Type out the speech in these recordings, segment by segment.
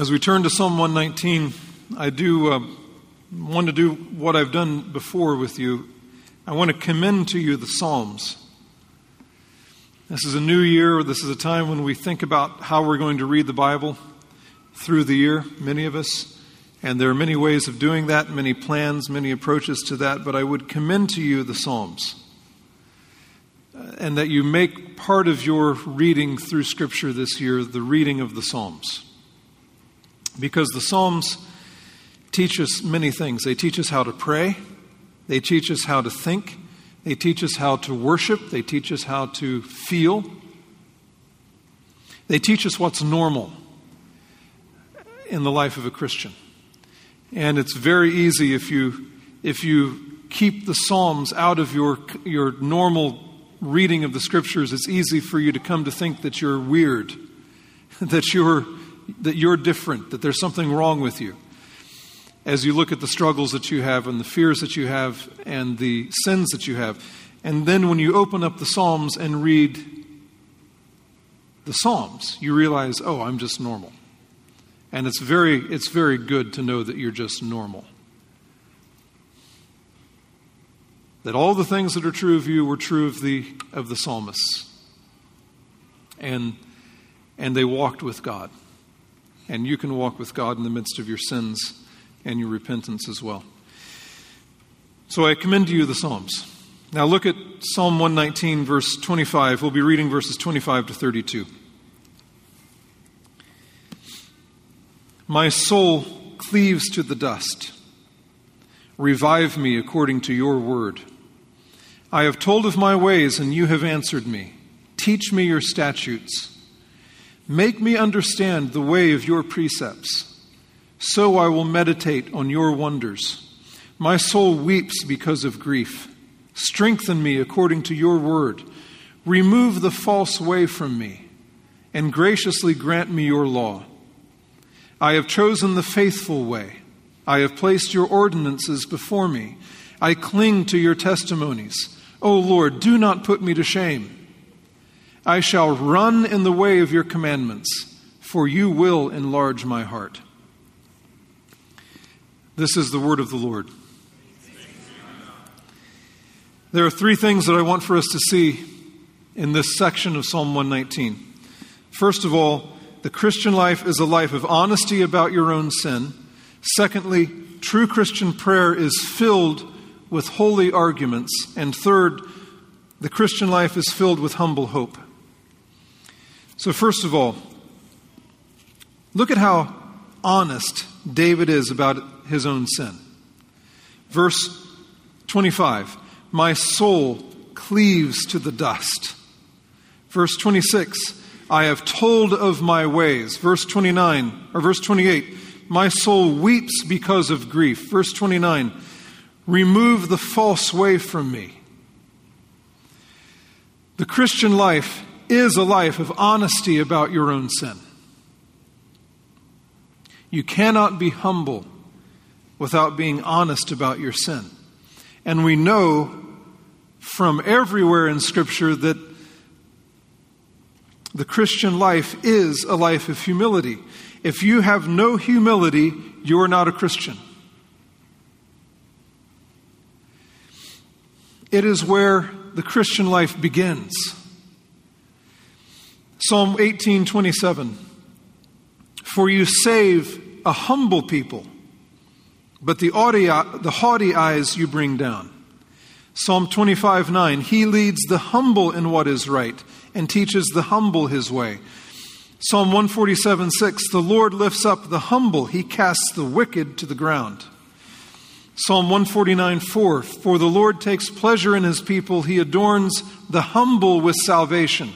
As we turn to Psalm 119, I do uh, want to do what I've done before with you. I want to commend to you the Psalms. This is a new year. This is a time when we think about how we're going to read the Bible through the year, many of us. And there are many ways of doing that, many plans, many approaches to that. But I would commend to you the Psalms. Uh, and that you make part of your reading through Scripture this year the reading of the Psalms. Because the Psalms teach us many things. They teach us how to pray, they teach us how to think, they teach us how to worship, they teach us how to feel, they teach us what's normal in the life of a Christian. And it's very easy if you, if you keep the Psalms out of your, your normal reading of the Scriptures, it's easy for you to come to think that you're weird, that you're that you're different, that there's something wrong with you. As you look at the struggles that you have and the fears that you have and the sins that you have. And then when you open up the Psalms and read the Psalms, you realize, oh, I'm just normal. And it's very, it's very good to know that you're just normal. That all the things that are true of you were true of the, of the psalmists. And, and they walked with God and you can walk with God in the midst of your sins and your repentance as well. So I commend to you the Psalms. Now look at Psalm 119, verse 25. We'll be reading verses 25 to 32. My soul cleaves to the dust. Revive me according to your word. I have told of my ways, and you have answered me. Teach me your statutes. Make me understand the way of your precepts, so I will meditate on your wonders. My soul weeps because of grief. Strengthen me according to your word. Remove the false way from me, and graciously grant me your law. I have chosen the faithful way. I have placed your ordinances before me. I cling to your testimonies. O Lord, do not put me to shame. I shall run in the way of your commandments, for you will enlarge my heart. This is the word of the Lord. There are three things that I want for us to see in this section of Psalm 119. First of all, the Christian life is a life of honesty about your own sin. Secondly, true Christian prayer is filled with holy arguments. And third, the Christian life is filled with humble hope. So, first of all, look at how honest David is about his own sin. Verse 25 My soul cleaves to the dust. Verse 26 I have told of my ways. Verse 29, or verse 28 My soul weeps because of grief. Verse 29 Remove the false way from me. The Christian life is a life of honesty about your own sin. You cannot be humble without being honest about your sin. And we know from everywhere in Scripture that the Christian life is a life of humility. If you have no humility, you are not a Christian. It is where the Christian life begins. Psalm 18:27 For you save a humble people, but the, the haughty eyes you bring down. Psalm 25 9, He leads the humble in what is right and teaches the humble his way. Psalm 147 6, The Lord lifts up the humble, He casts the wicked to the ground. Psalm 149 4, For the Lord takes pleasure in His people, He adorns the humble with salvation.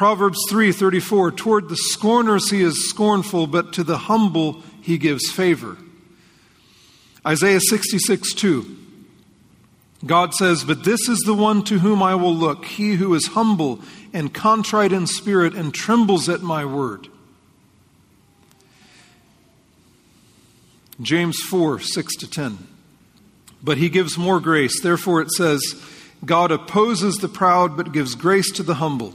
Proverbs 3:34 Toward the scorners he is scornful but to the humble he gives favor. Isaiah 66 2 God says, But this is the one to whom I will look, he who is humble and contrite in spirit and trembles at my word. James 4 6 to 10. But he gives more grace. Therefore it says, God opposes the proud but gives grace to the humble.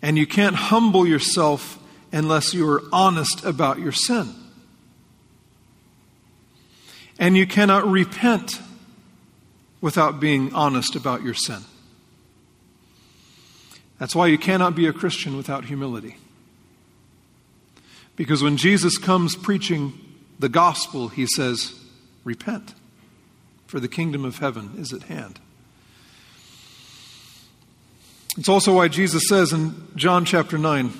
And you can't humble yourself unless you are honest about your sin. And you cannot repent without being honest about your sin. That's why you cannot be a Christian without humility. Because when Jesus comes preaching the gospel, he says, Repent, for the kingdom of heaven is at hand. It's also why Jesus says in John chapter 9,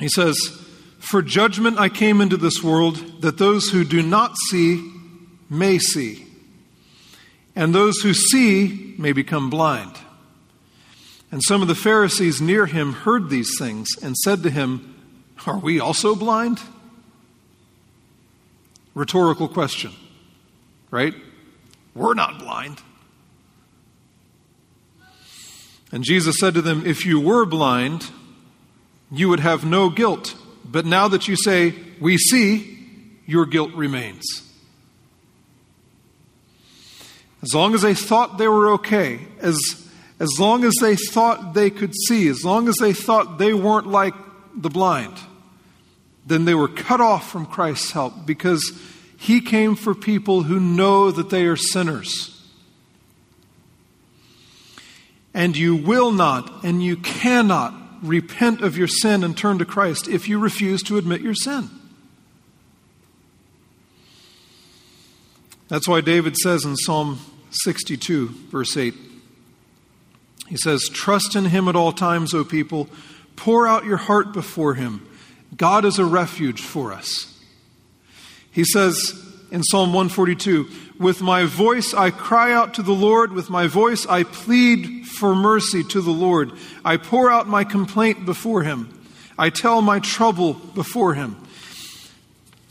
He says, For judgment I came into this world, that those who do not see may see, and those who see may become blind. And some of the Pharisees near him heard these things and said to him, Are we also blind? Rhetorical question, right? We're not blind. And Jesus said to them, If you were blind, you would have no guilt. But now that you say, We see, your guilt remains. As long as they thought they were okay, as, as long as they thought they could see, as long as they thought they weren't like the blind, then they were cut off from Christ's help because he came for people who know that they are sinners and you will not and you cannot repent of your sin and turn to Christ if you refuse to admit your sin. That's why David says in Psalm 62, verse 8, he says, Trust in him at all times, O people. Pour out your heart before him. God is a refuge for us. He says in Psalm 142, with my voice I cry out to the Lord. With my voice I plead for mercy to the Lord. I pour out my complaint before him. I tell my trouble before him.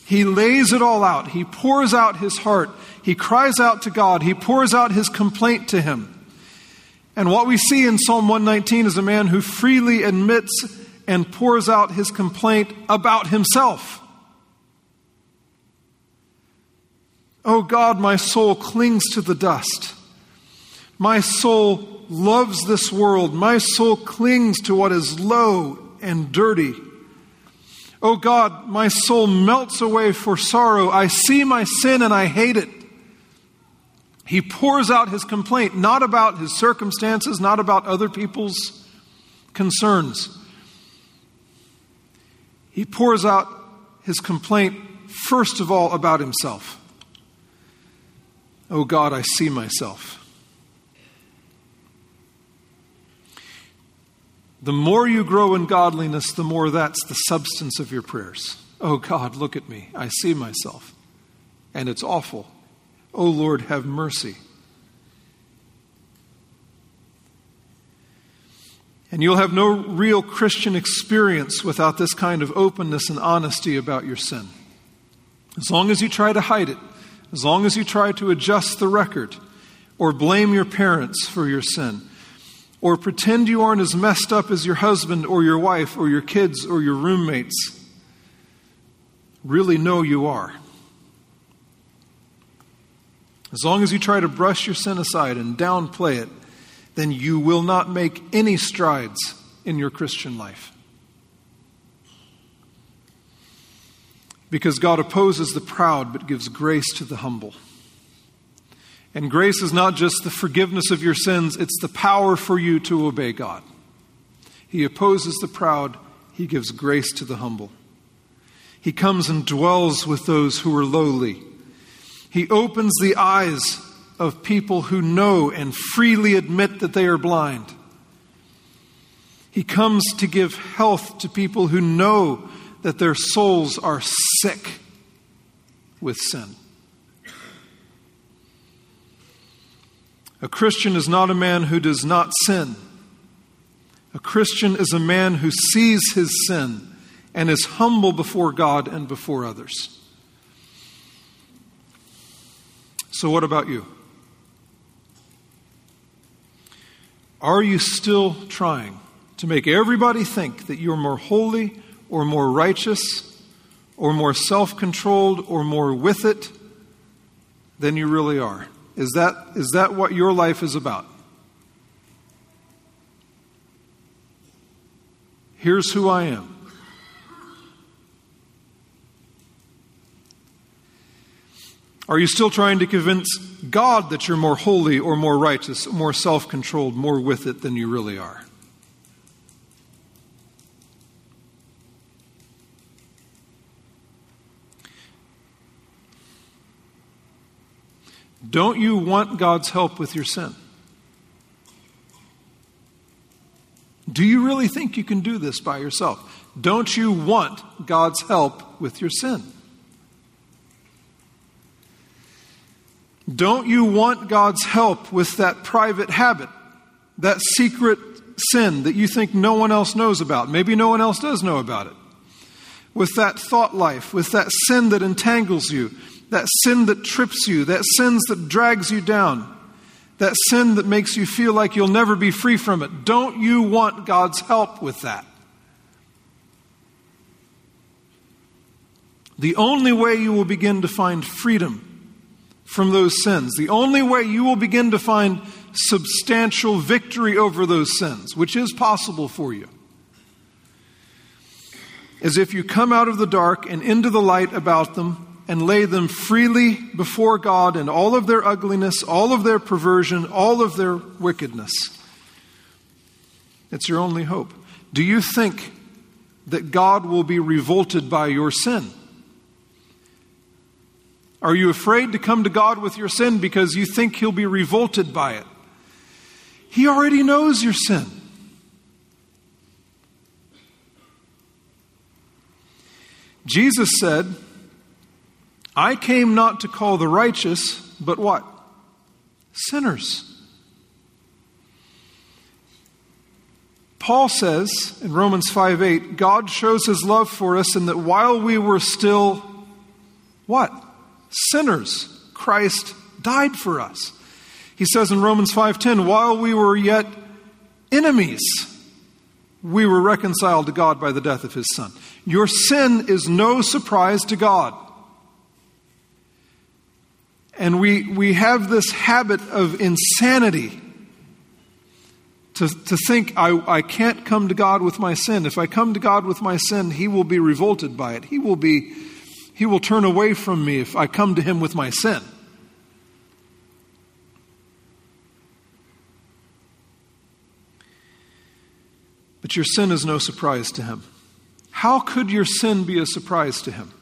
He lays it all out. He pours out his heart. He cries out to God. He pours out his complaint to him. And what we see in Psalm 119 is a man who freely admits and pours out his complaint about himself. Oh God, my soul clings to the dust. My soul loves this world. My soul clings to what is low and dirty. Oh God, my soul melts away for sorrow. I see my sin and I hate it. He pours out his complaint, not about his circumstances, not about other people's concerns. He pours out his complaint, first of all, about himself. Oh God, I see myself. The more you grow in godliness, the more that's the substance of your prayers. Oh God, look at me. I see myself. And it's awful. Oh Lord, have mercy. And you'll have no real Christian experience without this kind of openness and honesty about your sin. As long as you try to hide it, as long as you try to adjust the record or blame your parents for your sin or pretend you aren't as messed up as your husband or your wife or your kids or your roommates, really know you are. As long as you try to brush your sin aside and downplay it, then you will not make any strides in your Christian life. Because God opposes the proud but gives grace to the humble. And grace is not just the forgiveness of your sins, it's the power for you to obey God. He opposes the proud, He gives grace to the humble. He comes and dwells with those who are lowly. He opens the eyes of people who know and freely admit that they are blind. He comes to give health to people who know that their souls are sick with sin. A Christian is not a man who does not sin, A Christian is a man who sees his sin and is humble before God and before others. So, what about you? Are you still trying to make everybody think that you're more holy or more righteous or more self controlled or more with it than you really are? Is that, is that what your life is about? Here's who I am. Are you still trying to convince God that you're more holy or more righteous, more self controlled, more with it than you really are? Don't you want God's help with your sin? Do you really think you can do this by yourself? Don't you want God's help with your sin? Don't you want God's help with that private habit, that secret sin that you think no one else knows about? Maybe no one else does know about it. With that thought life, with that sin that entangles you, that sin that trips you, that sin that drags you down, that sin that makes you feel like you'll never be free from it. Don't you want God's help with that? The only way you will begin to find freedom from those sins, the only way you will begin to find substantial victory over those sins, which is possible for you, is if you come out of the dark and into the light about them and lay them freely before God in all of their ugliness, all of their perversion, all of their wickedness. It's your only hope. Do you think that God will be revolted by your sin? Are you afraid to come to God with your sin because you think He'll be revolted by it? He already knows your sin. Jesus said, I came not to call the righteous, but what? Sinners. Paul says in Romans 5 8, God shows his love for us in that while we were still what? Sinners, Christ died for us. He says in Romans 5:10, while we were yet enemies, we were reconciled to God by the death of his son. Your sin is no surprise to God. And we, we have this habit of insanity to, to think, I, I can't come to God with my sin. If I come to God with my sin, He will be revolted by it. He will, be, he will turn away from me if I come to Him with my sin. But your sin is no surprise to Him. How could your sin be a surprise to Him?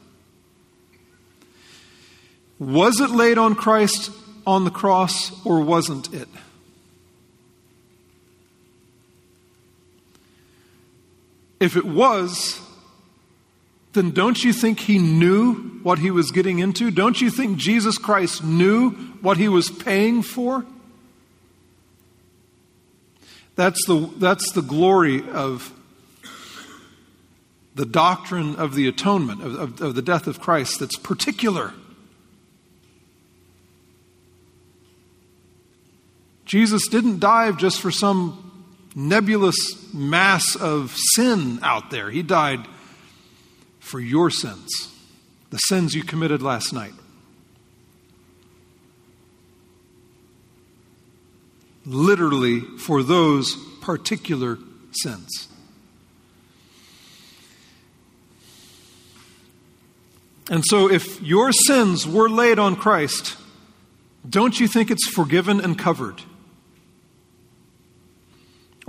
Was it laid on Christ on the cross or wasn't it? If it was, then don't you think he knew what he was getting into? Don't you think Jesus Christ knew what he was paying for? That's the, that's the glory of the doctrine of the atonement, of, of, of the death of Christ, that's particular. Jesus didn't die just for some nebulous mass of sin out there. He died for your sins, the sins you committed last night. Literally, for those particular sins. And so, if your sins were laid on Christ, don't you think it's forgiven and covered?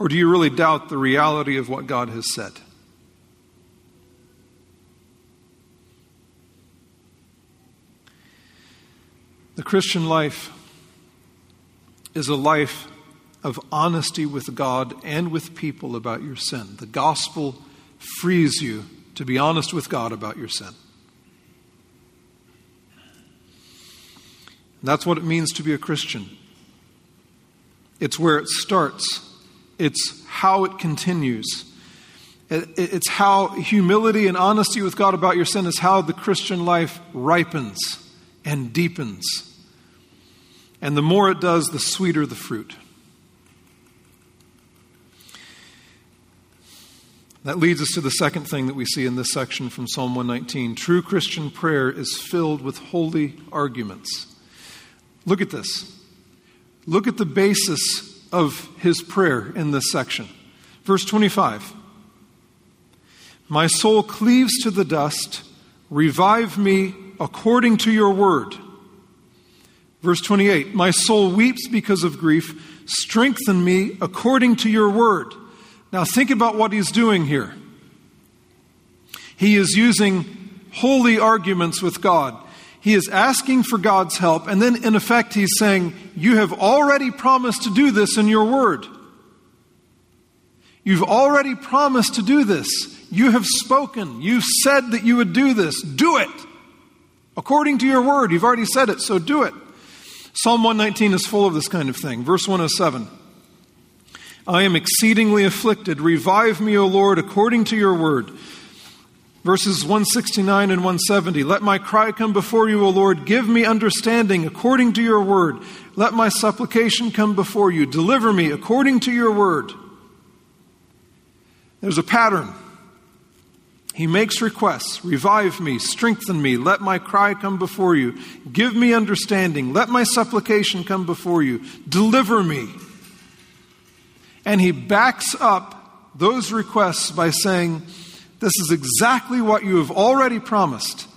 Or do you really doubt the reality of what God has said? The Christian life is a life of honesty with God and with people about your sin. The gospel frees you to be honest with God about your sin. that's what it means to be a Christian. It's where it starts it's how it continues. It's how humility and honesty with God about your sin is how the Christian life ripens and deepens. And the more it does, the sweeter the fruit. That leads us to the second thing that we see in this section from Psalm 119. True Christian prayer is filled with holy arguments. Look at this. Look at the basis of his prayer in this section. Verse 25 My soul cleaves to the dust, revive me according to your word. Verse 28 My soul weeps because of grief, strengthen me according to your word. Now, think about what he's doing here. He is using holy arguments with God. He is asking for God's help, and then in effect, he's saying, You have already promised to do this in your word. You've already promised to do this. You have spoken. You've said that you would do this. Do it. According to your word, you've already said it, so do it. Psalm 119 is full of this kind of thing. Verse 107. I am exceedingly afflicted. Revive me, O Lord, according to your word. Verses 169 and 170. Let my cry come before you, O Lord. Give me understanding according to your word. Let my supplication come before you. Deliver me according to your word. There's a pattern. He makes requests Revive me, strengthen me, let my cry come before you. Give me understanding, let my supplication come before you. Deliver me. And he backs up those requests by saying, This is exactly what you have already promised.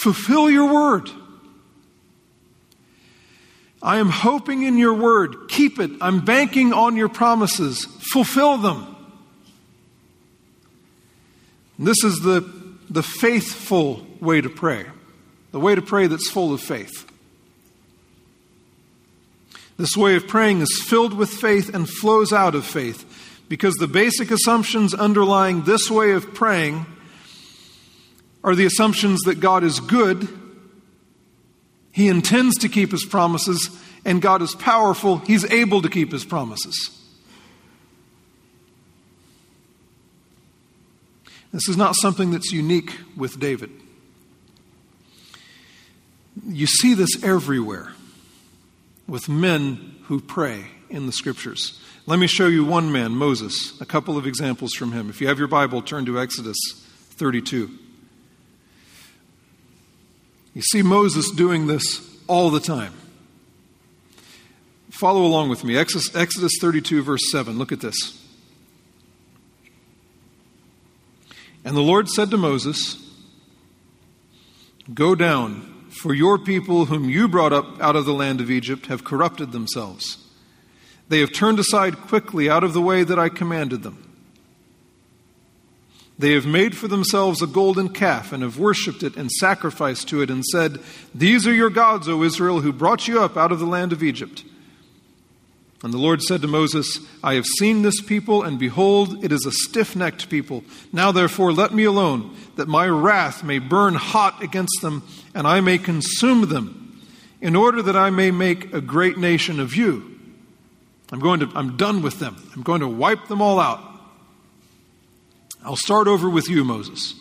Fulfill your word. I am hoping in your word. Keep it. I'm banking on your promises. Fulfill them. this is the, the faithful way to pray, the way to pray that's full of faith. This way of praying is filled with faith and flows out of faith because the basic assumptions underlying this way of praying are the assumptions that God is good, He intends to keep His promises, and God is powerful, He's able to keep His promises. This is not something that's unique with David. You see this everywhere with men who pray in the scriptures. Let me show you one man, Moses, a couple of examples from him. If you have your Bible, turn to Exodus 32. You see Moses doing this all the time. Follow along with me. Exodus 32, verse 7. Look at this. And the Lord said to Moses, Go down for your people, whom you brought up out of the land of Egypt, have corrupted themselves. They have turned aside quickly out of the way that I commanded them. They have made for themselves a golden calf and have worshipped it and sacrificed to it and said, These are your gods, O Israel, who brought you up out of the land of Egypt. And the Lord said to Moses, I have seen this people, and behold, it is a stiff necked people. Now therefore let me alone, that my wrath may burn hot against them, and I may consume them, in order that I may make a great nation of you. I'm going to, I'm done with them. I'm going to wipe them all out. I'll start over with you, Moses.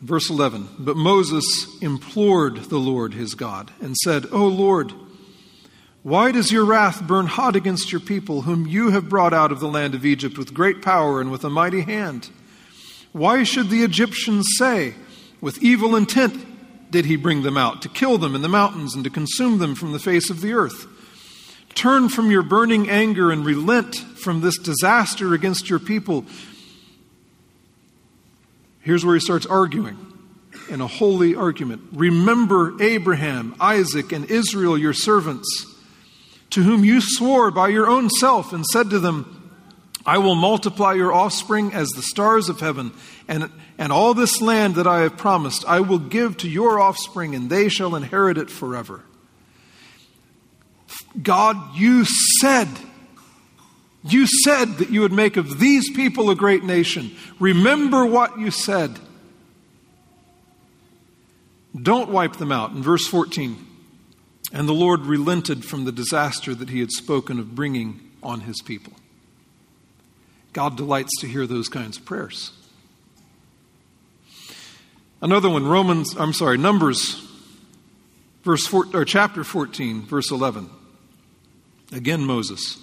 Verse 11 But Moses implored the Lord his God and said, O Lord, why does your wrath burn hot against your people, whom you have brought out of the land of Egypt with great power and with a mighty hand? Why should the Egyptians say, With evil intent did he bring them out, to kill them in the mountains and to consume them from the face of the earth? Turn from your burning anger and relent from this disaster against your people. Here's where he starts arguing in a holy argument. Remember Abraham, Isaac, and Israel, your servants to whom you swore by your own self and said to them, I will multiply your offspring as the stars of heaven, and, and all this land that I have promised I will give to your offspring, and they shall inherit it forever. God, you said, you said that you would make of these people a great nation. Remember what you said. Don't wipe them out. In verse 14, and the Lord relented from the disaster that he had spoken of bringing on his people. God delights to hear those kinds of prayers. Another one, Romans, I'm sorry, Numbers, verse four, or chapter 14, verse 11. Again, Moses.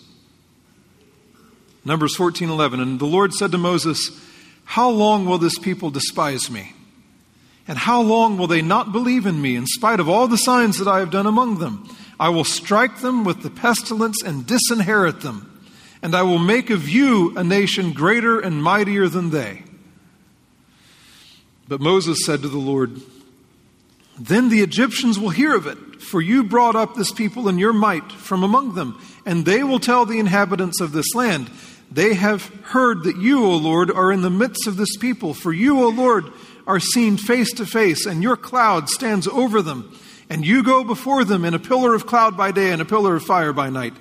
Numbers 14, 11. And the Lord said to Moses, How long will this people despise me? And how long will they not believe in me in spite of all the signs that I have done among them? I will strike them with the pestilence and disinherit them, and I will make of you a nation greater and mightier than they. But Moses said to the Lord, Then the Egyptians will hear of it, for you brought up this people in your might from among them, and they will tell the inhabitants of this land, They have heard that you, O Lord, are in the midst of this people, for you, O Lord, are seen face to face, and your cloud stands over them, and you go before them in a pillar of cloud by day and a pillar of fire by night.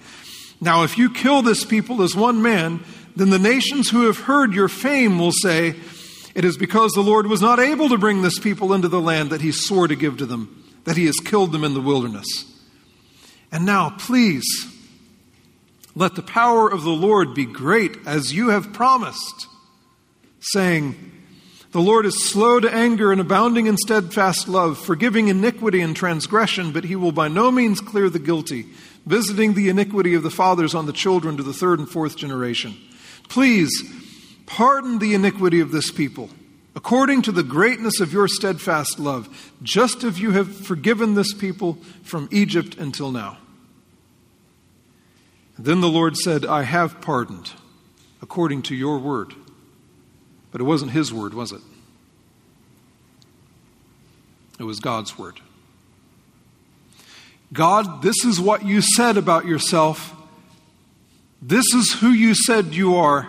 Now, if you kill this people as one man, then the nations who have heard your fame will say, It is because the Lord was not able to bring this people into the land that he swore to give to them, that he has killed them in the wilderness. And now, please, let the power of the Lord be great as you have promised, saying, the Lord is slow to anger and abounding in steadfast love, forgiving iniquity and transgression, but he will by no means clear the guilty, visiting the iniquity of the fathers on the children to the third and fourth generation. Please pardon the iniquity of this people, according to the greatness of your steadfast love, just as you have forgiven this people from Egypt until now. Then the Lord said, I have pardoned, according to your word. But it wasn't his word, was it? It was God's word. God, this is what you said about yourself. This is who you said you are.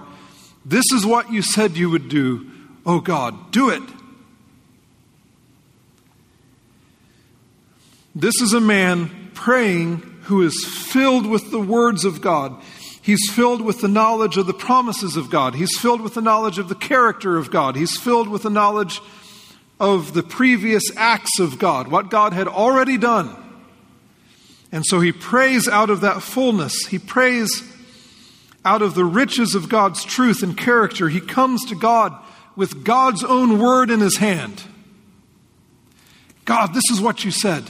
This is what you said you would do. Oh God, do it. This is a man praying who is filled with the words of God. He's filled with the knowledge of the promises of God. He's filled with the knowledge of the character of God. He's filled with the knowledge of the previous acts of God, what God had already done. And so he prays out of that fullness. He prays out of the riches of God's truth and character. He comes to God with God's own word in his hand. God, this is what you said.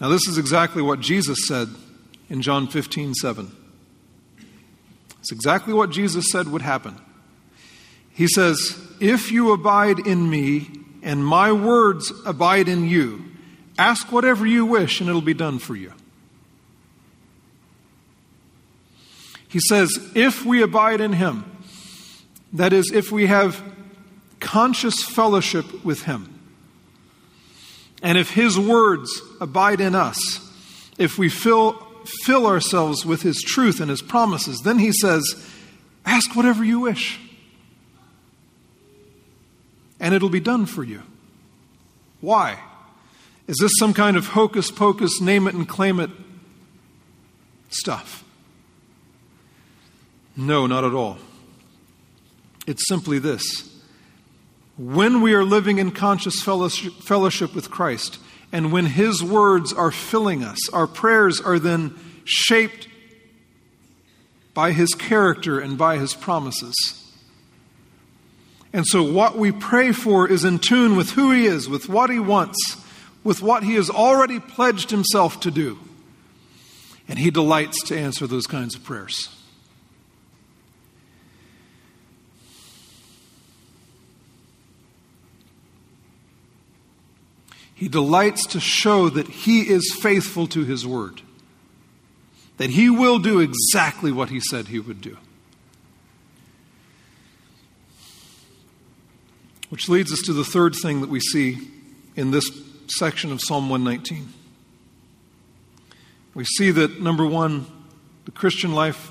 Now, this is exactly what Jesus said in John 15 7. It's exactly what Jesus said would happen. He says, If you abide in me and my words abide in you, ask whatever you wish and it'll be done for you. He says, If we abide in him, that is, if we have conscious fellowship with him, and if His words abide in us, if we fill, fill ourselves with His truth and His promises, then He says, Ask whatever you wish, and it'll be done for you. Why? Is this some kind of hocus pocus, name it and claim it stuff? No, not at all. It's simply this when we are living in conscious fellowship with Christ, and when His words are filling us, our prayers are then shaped by His character and by His promises. And so, what we pray for is in tune with who He is, with what He wants, with what He has already pledged Himself to do. And He delights to answer those kinds of prayers. He delights to show that he is faithful to his word, that he will do exactly what he said he would do. Which leads us to the third thing that we see in this section of Psalm 119. We see that, number one, the Christian life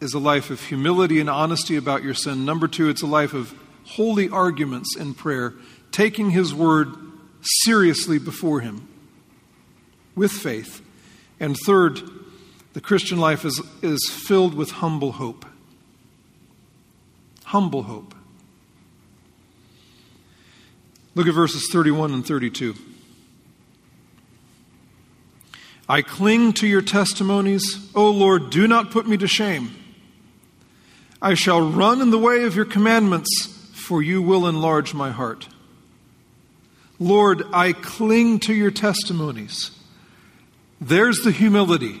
is a life of humility and honesty about your sin. Number two, it's a life of holy arguments in prayer, taking his word seriously before Him with faith. And third, the Christian life is, is filled with humble hope. Humble hope. Look at verses 31 and 32. I cling to your testimonies. O Lord, do not put me to shame. I shall run in the way of your commandments, for you will enlarge my heart. Lord, I cling to your testimonies. There's the humility.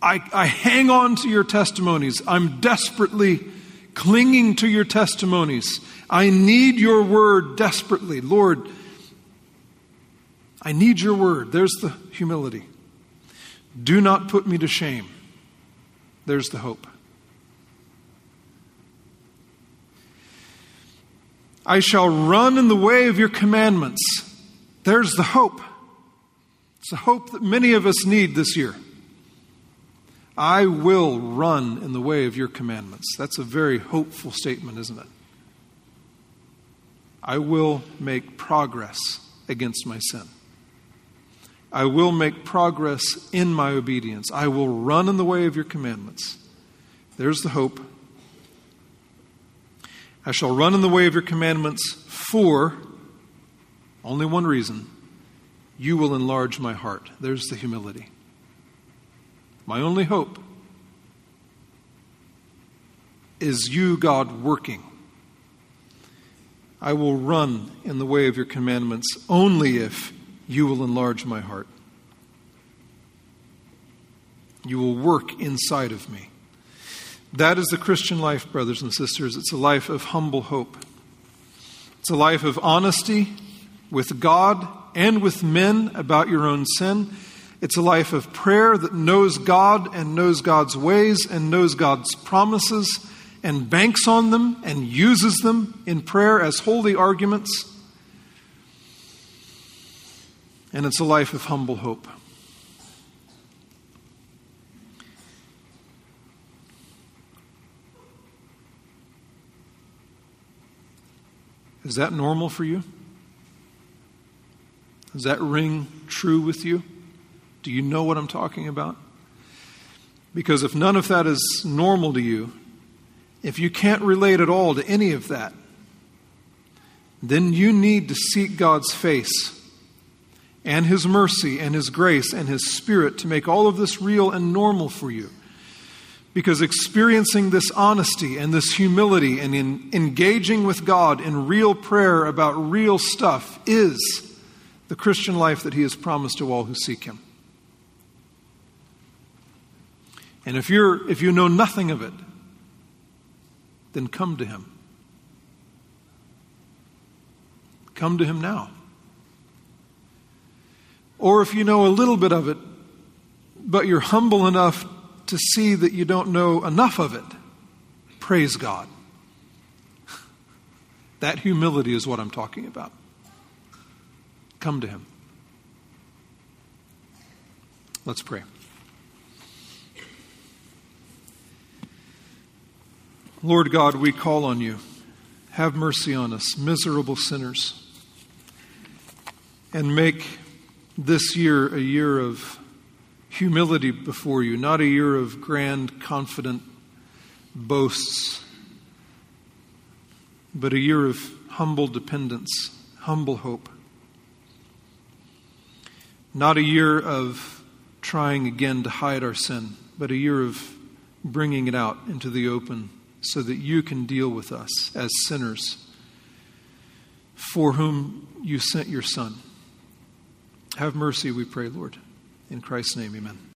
I, I hang on to your testimonies. I'm desperately clinging to your testimonies. I need your word desperately. Lord, I need your word. There's the humility. Do not put me to shame. There's the hope. I shall run in the way of your commandments. There's the hope. It's the hope that many of us need this year. I will run in the way of your commandments. That's a very hopeful statement, isn't it? I will make progress against my sin. I will make progress in my obedience. I will run in the way of your commandments. There's the hope. I shall run in the way of your commandments for only one reason you will enlarge my heart. There's the humility. My only hope is you, God, working. I will run in the way of your commandments only if you will enlarge my heart. You will work inside of me. That is the Christian life, brothers and sisters. It's a life of humble hope. It's a life of honesty with God and with men about your own sin. It's a life of prayer that knows God and knows God's ways and knows God's promises and banks on them and uses them in prayer as holy arguments. And it's a life of humble hope. Is that normal for you? Does that ring true with you? Do you know what I'm talking about? Because if none of that is normal to you, if you can't relate at all to any of that, then you need to seek God's face and His mercy and His grace and His Spirit to make all of this real and normal for you. Because experiencing this honesty and this humility and in engaging with God in real prayer about real stuff is the Christian life that He has promised to all who seek Him. And if, you're, if you know nothing of it, then come to Him. Come to Him now. Or if you know a little bit of it, but you're humble enough to see that you don't know enough of it, praise God. That humility is what I'm talking about. Come to Him. Let's pray. Lord God, we call on you. Have mercy on us, miserable sinners, and make this year a year of humility before you, not a year of grand, confident boasts, but a year of humble dependence, humble hope. Not a year of trying again to hide our sin, but a year of bringing it out into the open so that you can deal with us as sinners for whom you sent your Son. Have mercy, we pray, Lord. In Christ's name, amen.